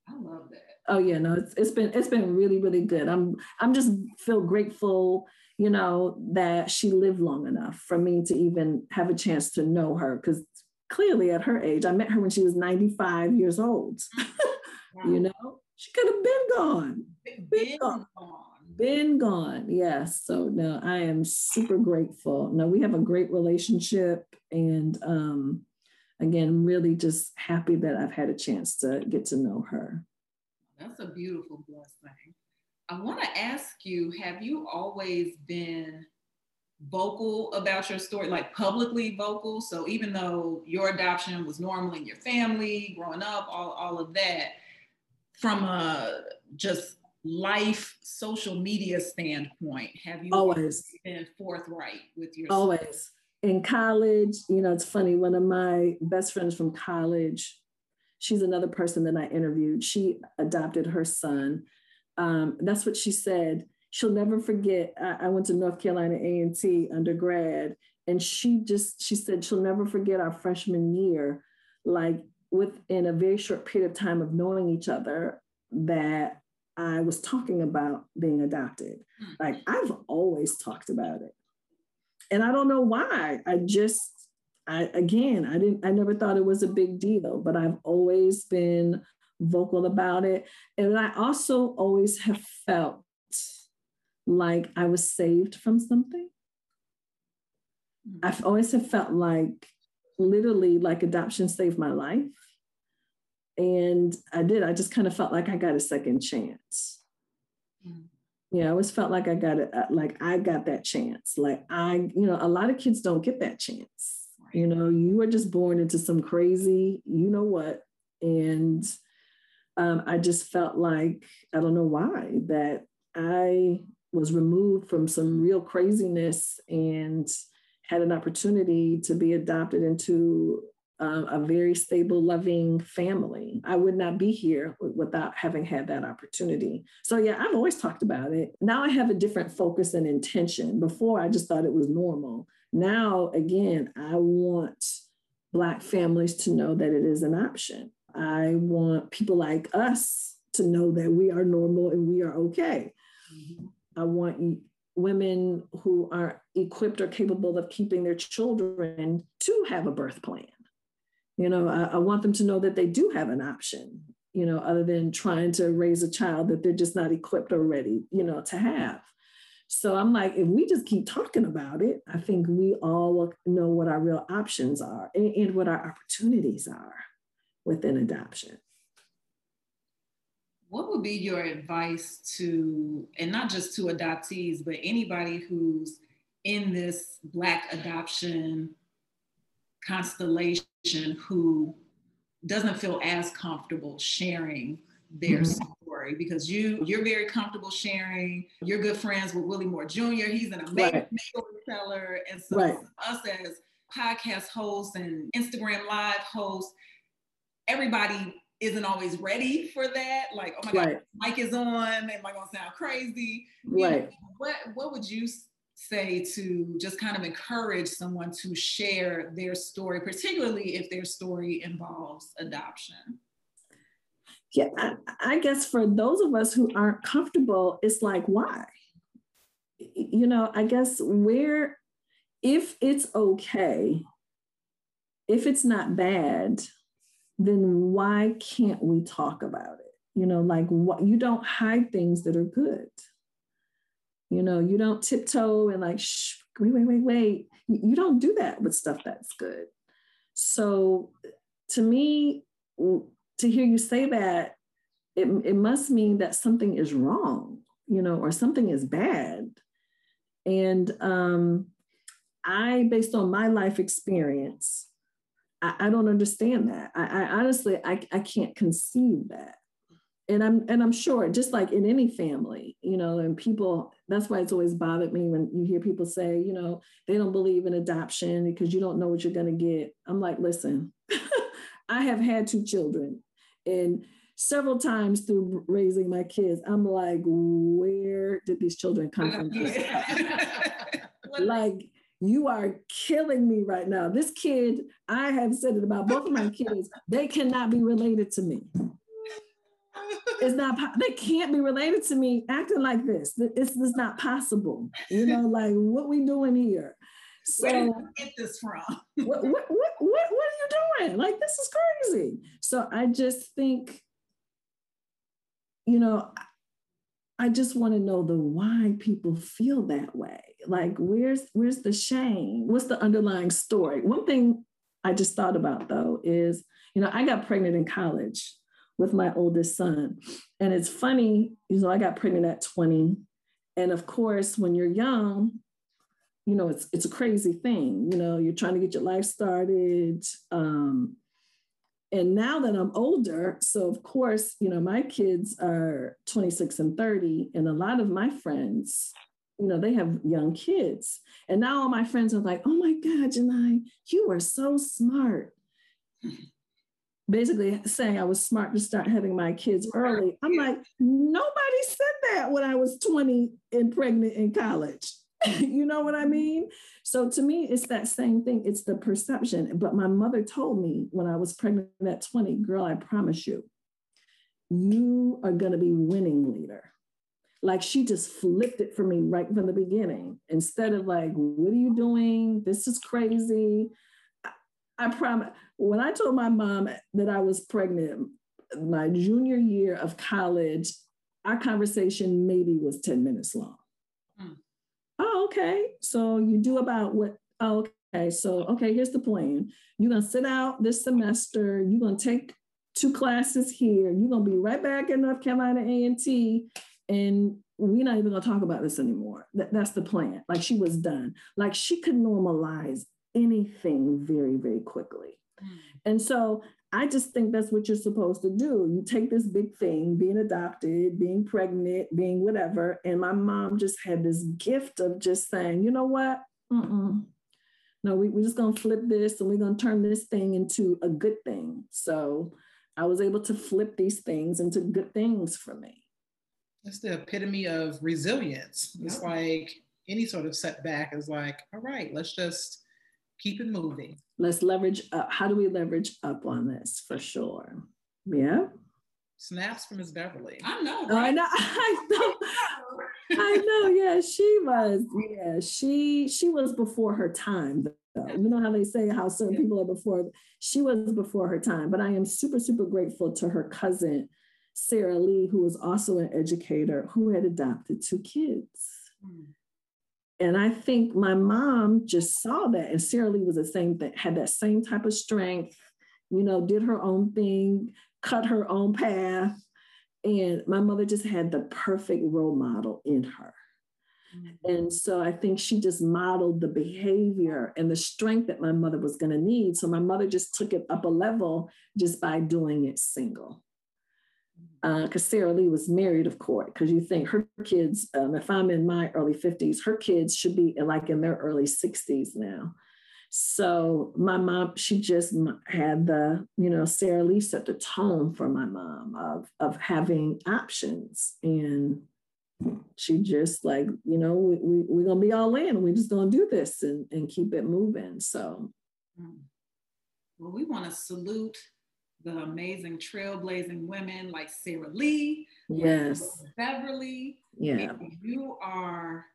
i love that oh yeah no it's, it's been it's been really really good i'm i'm just feel grateful you know, that she lived long enough for me to even have a chance to know her. Because clearly at her age, I met her when she was 95 years old. you know, she could have been gone. Been, been gone. gone. Been gone. Yes. So no, I am super grateful. No, we have a great relationship. And um, again, really just happy that I've had a chance to get to know her. That's a beautiful blessing. I want to ask you have you always been vocal about your story, like publicly vocal? So even though your adoption was normal in your family, growing up, all, all of that, from a just life social media standpoint, have you always been forthright with your always in college? You know, it's funny. One of my best friends from college, she's another person that I interviewed. She adopted her son um, that's what she said. She'll never forget. I, I went to North Carolina A and T undergrad, and she just she said she'll never forget our freshman year. Like within a very short period of time of knowing each other, that I was talking about being adopted. Like I've always talked about it, and I don't know why. I just I again I didn't I never thought it was a big deal, but I've always been vocal about it. And I also always have felt like I was saved from something. Mm-hmm. I've always have felt like literally like adoption saved my life. And I did. I just kind of felt like I got a second chance. Mm-hmm. Yeah, I always felt like I got it, uh, like I got that chance. Like I, you know, a lot of kids don't get that chance. Right. You know, you were just born into some crazy, you know what, and um, I just felt like, I don't know why, that I was removed from some real craziness and had an opportunity to be adopted into um, a very stable, loving family. I would not be here without having had that opportunity. So, yeah, I've always talked about it. Now I have a different focus and intention. Before, I just thought it was normal. Now, again, I want Black families to know that it is an option. I want people like us to know that we are normal and we are okay. Mm-hmm. I want women who are equipped or capable of keeping their children to have a birth plan. You know, I, I want them to know that they do have an option, you know, other than trying to raise a child that they're just not equipped or ready, you know, to have. So I'm like, if we just keep talking about it, I think we all know what our real options are and, and what our opportunities are within adoption. What would be your advice to, and not just to adoptees, but anybody who's in this Black adoption constellation who doesn't feel as comfortable sharing their mm-hmm. story because you you're very comfortable sharing. You're good friends with Willie Moore Jr. He's an amazing right. storyteller, and so right. us as podcast hosts and Instagram live hosts, everybody isn't always ready for that. Like, oh my right. God, mic is on. Am I gonna sound crazy? Right. You know, what What would you say to just kind of encourage someone to share their story, particularly if their story involves adoption? Yeah, I, I guess for those of us who aren't comfortable, it's like, why? You know, I guess where, if it's okay, if it's not bad, then why can't we talk about it? You know, like what you don't hide things that are good. You know, you don't tiptoe and like, shh, wait, wait, wait, wait. You don't do that with stuff that's good. So to me, to hear you say that, it, it must mean that something is wrong, you know, or something is bad. And um, I, based on my life experience, I, I don't understand that. I, I honestly, I, I can't conceive that. And I'm and I'm sure, just like in any family, you know, and people, that's why it's always bothered me when you hear people say, you know, they don't believe in adoption because you don't know what you're gonna get. I'm like, listen, I have had two children, and several times through raising my kids, I'm like, where did these children come from? like you are killing me right now. This kid, I have said it about both of my kids, they cannot be related to me. It's not, they can't be related to me acting like this. It's, it's not possible. You know, like what we doing here? So, Where did get this from? what, what, what, what, what are you doing? Like, this is crazy. So I just think, you know, I just want to know the why people feel that way. Like, where's where's the shame? What's the underlying story? One thing I just thought about though is, you know, I got pregnant in college with my oldest son, and it's funny. You know, I got pregnant at 20, and of course, when you're young, you know, it's it's a crazy thing. You know, you're trying to get your life started. Um, and now that I'm older, so of course, you know, my kids are 26 and 30, and a lot of my friends, you know, they have young kids. And now all my friends are like, oh my God, Jini, you are so smart. Basically saying I was smart to start having my kids early. I'm like, nobody said that when I was 20 and pregnant in college. you know what I mm-hmm. mean? So to me, it's that same thing. It's the perception. But my mother told me when I was pregnant at 20, girl, I promise you, you are going to be winning leader. Like she just flipped it for me right from the beginning. Instead of like, what are you doing? This is crazy. I, promise. When I told my mom that I was pregnant, my junior year of college, our conversation maybe was 10 minutes long hmm. oh, okay. So you do about what? Oh, okay. So, okay, here's the plan. You're going to sit out this semester. You're going to take two classes here. You're going to be right back in North Carolina A&T. And we're not even going to talk about this anymore. That, that's the plan. Like she was done. Like she could normalize anything very, very quickly. Mm. And so I just think that's what you're supposed to do. You take this big thing, being adopted, being pregnant, being whatever. And my mom just had this gift of just saying, you know what? Mm-mm. No, we, we're just going to flip this and we're going to turn this thing into a good thing. So I was able to flip these things into good things for me. That's the epitome of resilience. It's like any sort of setback is like, all right, let's just keep it moving let's leverage up. How do we leverage up on this for sure? Yeah. Snaps from Miss Beverly. I know. Right? I know. I know. I know. Yeah, she was. Yeah, she she was before her time. Though. You know how they say how certain people are before. She was before her time. But I am super super grateful to her cousin Sarah Lee, who was also an educator who had adopted two kids. Mm. And I think my mom just saw that. And Sarah Lee was the same thing, had that same type of strength, you know, did her own thing, cut her own path. And my mother just had the perfect role model in her. Mm-hmm. And so I think she just modeled the behavior and the strength that my mother was going to need. So my mother just took it up a level just by doing it single because uh, Sarah Lee was married, of course, because you think her kids, um, if I'm in my early 50s, her kids should be like in their early 60s now. So my mom, she just had the, you know, Sarah Lee set the tone for my mom of, of having options. And she just like, you know, we, we, we're going to be all in. We're just going to do this and, and keep it moving. So. Hmm. Well, we want to salute the amazing trailblazing women like Sarah Lee, yes, Beverly. Yeah, you are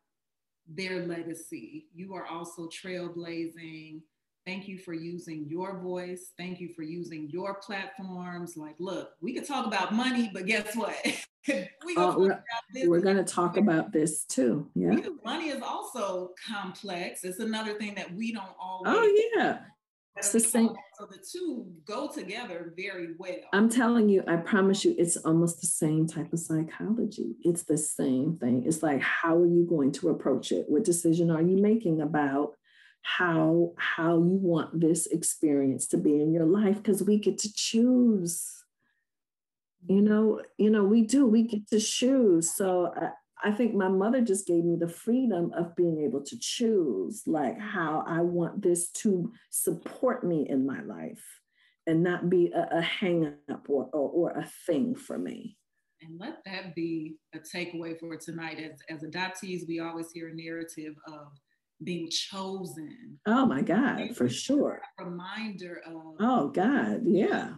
their legacy. You are also trailblazing. Thank you for using your voice. Thank you for using your platforms. Like, look, we could talk about money, but guess what? we uh, we're, we're going to talk about this too. Yeah. Because money is also complex. It's another thing that we don't always. Oh, yeah. Same. So the two go together very well. I'm telling you, I promise you, it's almost the same type of psychology. It's the same thing. It's like, how are you going to approach it? What decision are you making about how how you want this experience to be in your life? Because we get to choose. you know you know we do we get to choose so I, I think my mother just gave me the freedom of being able to choose like how i want this to support me in my life and not be a, a hang up or, or, or a thing for me. And let that be a takeaway for tonight. As, as adoptees we always hear a narrative of being chosen. Oh my god for sure. reminder of oh god yeah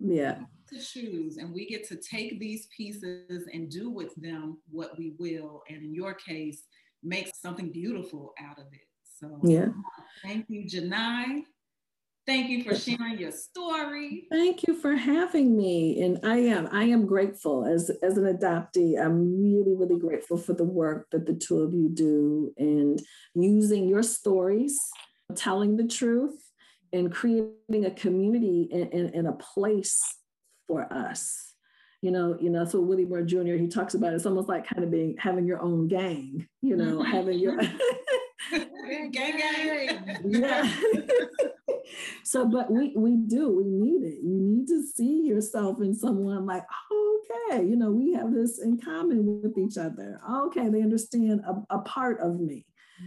yeah to choose and we get to take these pieces and do with them what we will and in your case make something beautiful out of it. So yeah. thank you Jini. Thank you for sharing your story. Thank you for having me and i am i am grateful. As as an adoptee i'm really really grateful for the work that the two of you do and using your stories telling the truth and creating a community and, a place for us. You know, you know, so Willie Moore Jr. he talks about it, it's almost like kind of being having your own gang, you know, mm-hmm. having your gang gang. yeah. so but we we do, we need it. You need to see yourself in someone like, okay, you know, we have this in common with each other. Okay, they understand a, a part of me.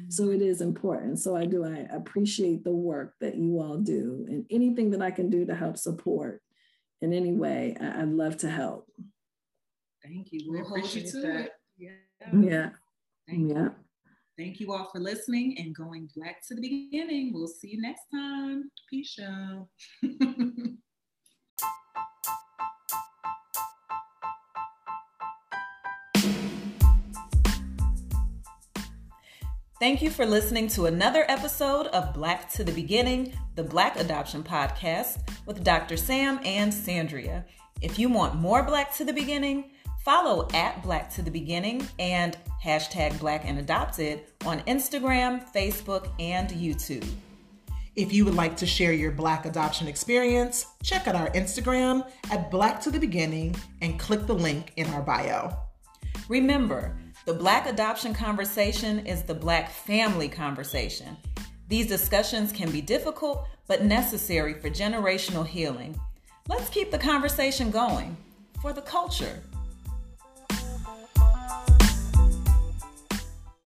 So it is important. So I do, I appreciate the work that you all do and anything that I can do to help support in any way, I'd love to help. Thank you. We appreciate that. Yeah. Yeah. Thank yeah. You. Thank you all for listening and going back to the beginning. We'll see you next time. Peace out. Thank you for listening to another episode of Black to the Beginning, the Black Adoption Podcast with Dr. Sam and Sandria. If you want more Black to the Beginning, follow at Black to the Beginning and hashtag Black and Adopted on Instagram, Facebook, and YouTube. If you would like to share your Black adoption experience, check out our Instagram at Black to the Beginning and click the link in our bio. Remember, the Black adoption conversation is the Black family conversation. These discussions can be difficult, but necessary for generational healing. Let's keep the conversation going for the culture.